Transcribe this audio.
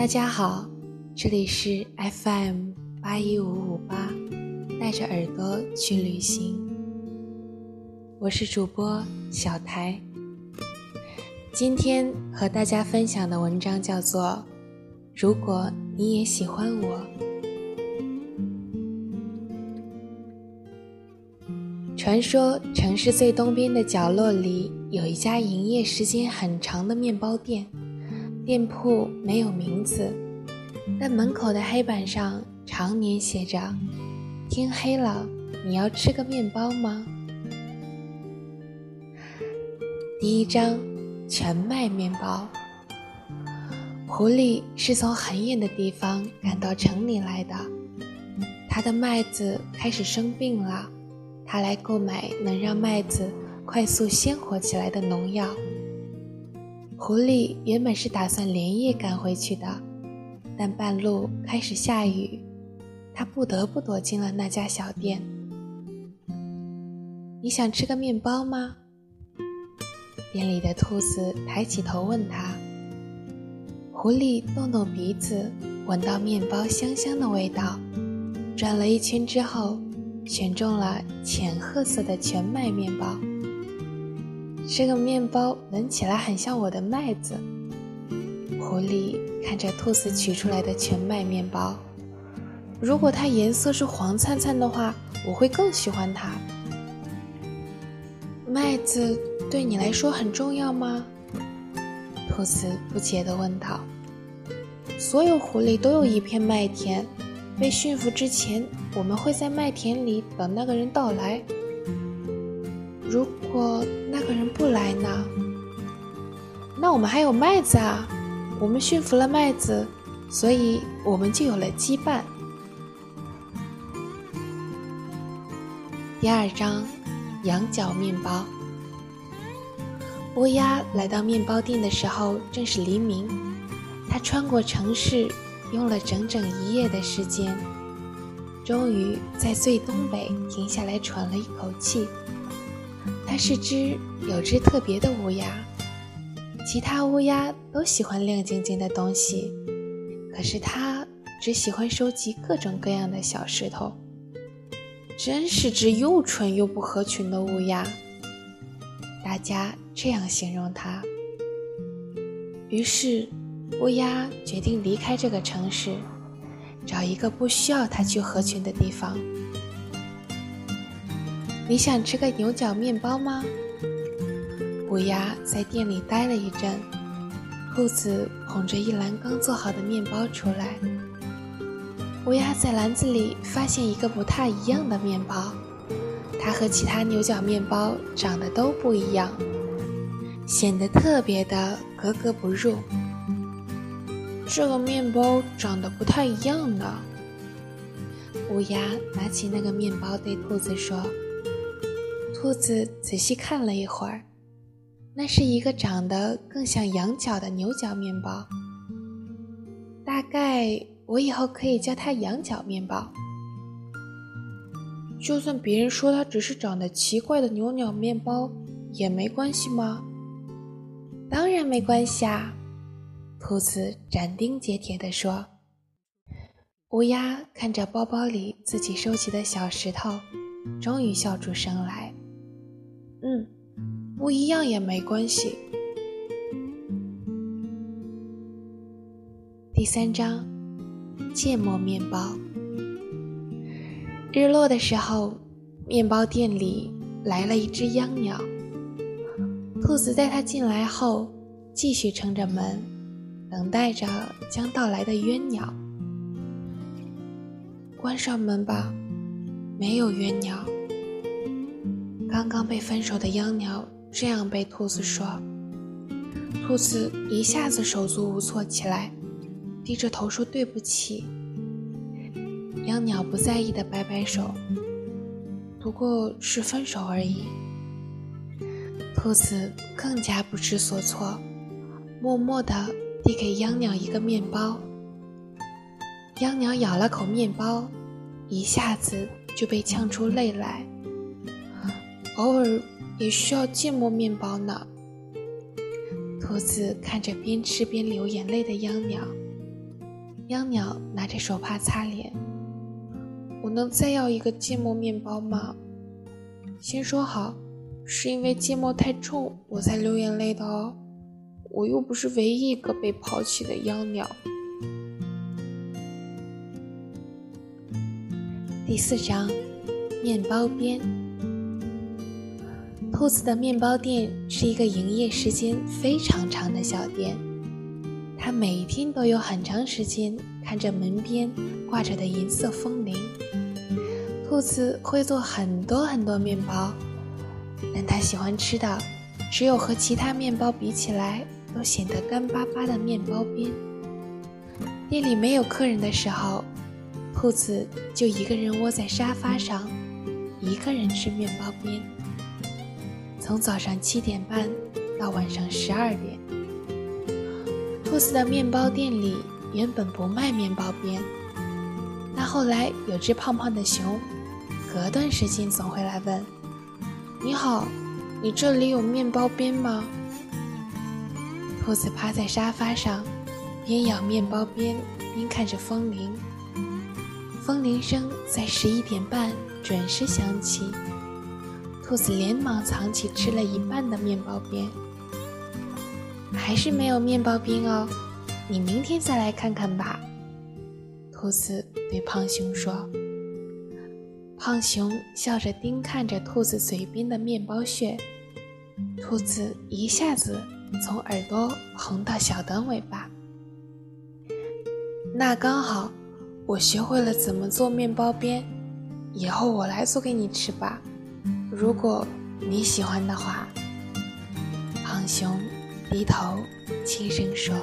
大家好，这里是 FM 八一五五八，带着耳朵去旅行。我是主播小台。今天和大家分享的文章叫做《如果你也喜欢我》。传说城市最东边的角落里有一家营业时间很长的面包店。店铺没有名字，但门口的黑板上常年写着：“天黑了，你要吃个面包吗？”第一章，全麦面包。狐狸是从很远的地方赶到城里来的，他的麦子开始生病了，他来购买能让麦子快速鲜活起来的农药。狐狸原本是打算连夜赶回去的，但半路开始下雨，他不得不躲进了那家小店。你想吃个面包吗？店里的兔子抬起头问他。狐狸动动鼻子，闻到面包香香的味道，转了一圈之后，选中了浅褐色的全麦面包。这个面包闻起来很像我的麦子。狐狸看着兔子取出来的全麦面包，如果它颜色是黄灿灿的话，我会更喜欢它。麦子对你来说很重要吗？兔子不解地问道。所有狐狸都有一片麦田，被驯服之前，我们会在麦田里等那个人到来。如果那个人不来呢？那我们还有麦子啊！我们驯服了麦子，所以我们就有了羁绊。第二章，羊角面包。乌鸦来到面包店的时候正是黎明，它穿过城市，用了整整一夜的时间，终于在最东北停下来喘了一口气。它是只有只特别的乌鸦，其他乌鸦都喜欢亮晶晶的东西，可是它只喜欢收集各种各样的小石头。真是只又蠢又不合群的乌鸦，大家这样形容它。于是，乌鸦决定离开这个城市，找一个不需要它去合群的地方。你想吃个牛角面包吗？乌鸦在店里待了一阵，兔子捧着一篮刚做好的面包出来。乌鸦在篮子里发现一个不太一样的面包，它和其他牛角面包长得都不一样，显得特别的格格不入。这个面包长得不太一样呢。乌鸦拿起那个面包对兔子说。兔子仔细看了一会儿，那是一个长得更像羊角的牛角面包。大概我以后可以叫它羊角面包。就算别人说它只是长得奇怪的牛角面包，也没关系吗？当然没关系啊！兔子斩钉截铁地说。乌鸦看着包包里自己收集的小石头，终于笑出声来。嗯，不一样也没关系。第三章，芥末面包。日落的时候，面包店里来了一只秧鸟。兔子在它进来后，继续撑着门，等待着将到来的冤鸟。关上门吧，没有冤鸟。刚刚被分手的秧鸟这样被兔子说，兔子一下子手足无措起来，低着头说对不起。秧鸟不在意的摆摆手，不过是分手而已。兔子更加不知所措，默默地递给秧鸟一个面包。秧鸟咬了口面包，一下子就被呛出泪来。偶尔也需要芥末面包呢。兔子看着边吃边流眼泪的秧鸟，秧鸟拿着手帕擦脸。我能再要一个芥末面包吗？先说好，是因为芥末太重我才流眼泪的哦。我又不是唯一一个被抛弃的秧鸟。第四章，面包边。兔子的面包店是一个营业时间非常长的小店，它每天都有很长时间看着门边挂着的银色风铃。兔子会做很多很多面包，但它喜欢吃的只有和其他面包比起来都显得干巴巴的面包边。店里没有客人的时候，兔子就一个人窝在沙发上，一个人吃面包边。从早上七点半到晚上十二点，兔子的面包店里原本不卖面包边，但后来有只胖胖的熊。隔段时间总会来问：“你好，你这里有面包边吗？”兔子趴在沙发上，边咬面包边，边看着风铃。风铃声在十一点半准时响起，兔子连忙藏起吃了一半的面包边。还是没有面包边哦，你明天再来看看吧。兔子对胖熊说。胖熊笑着盯看着兔子嘴边的面包屑，兔子一下子从耳朵红到小短尾巴。那刚好，我学会了怎么做面包边，以后我来做给你吃吧，如果你喜欢的话。胖熊低头轻声说。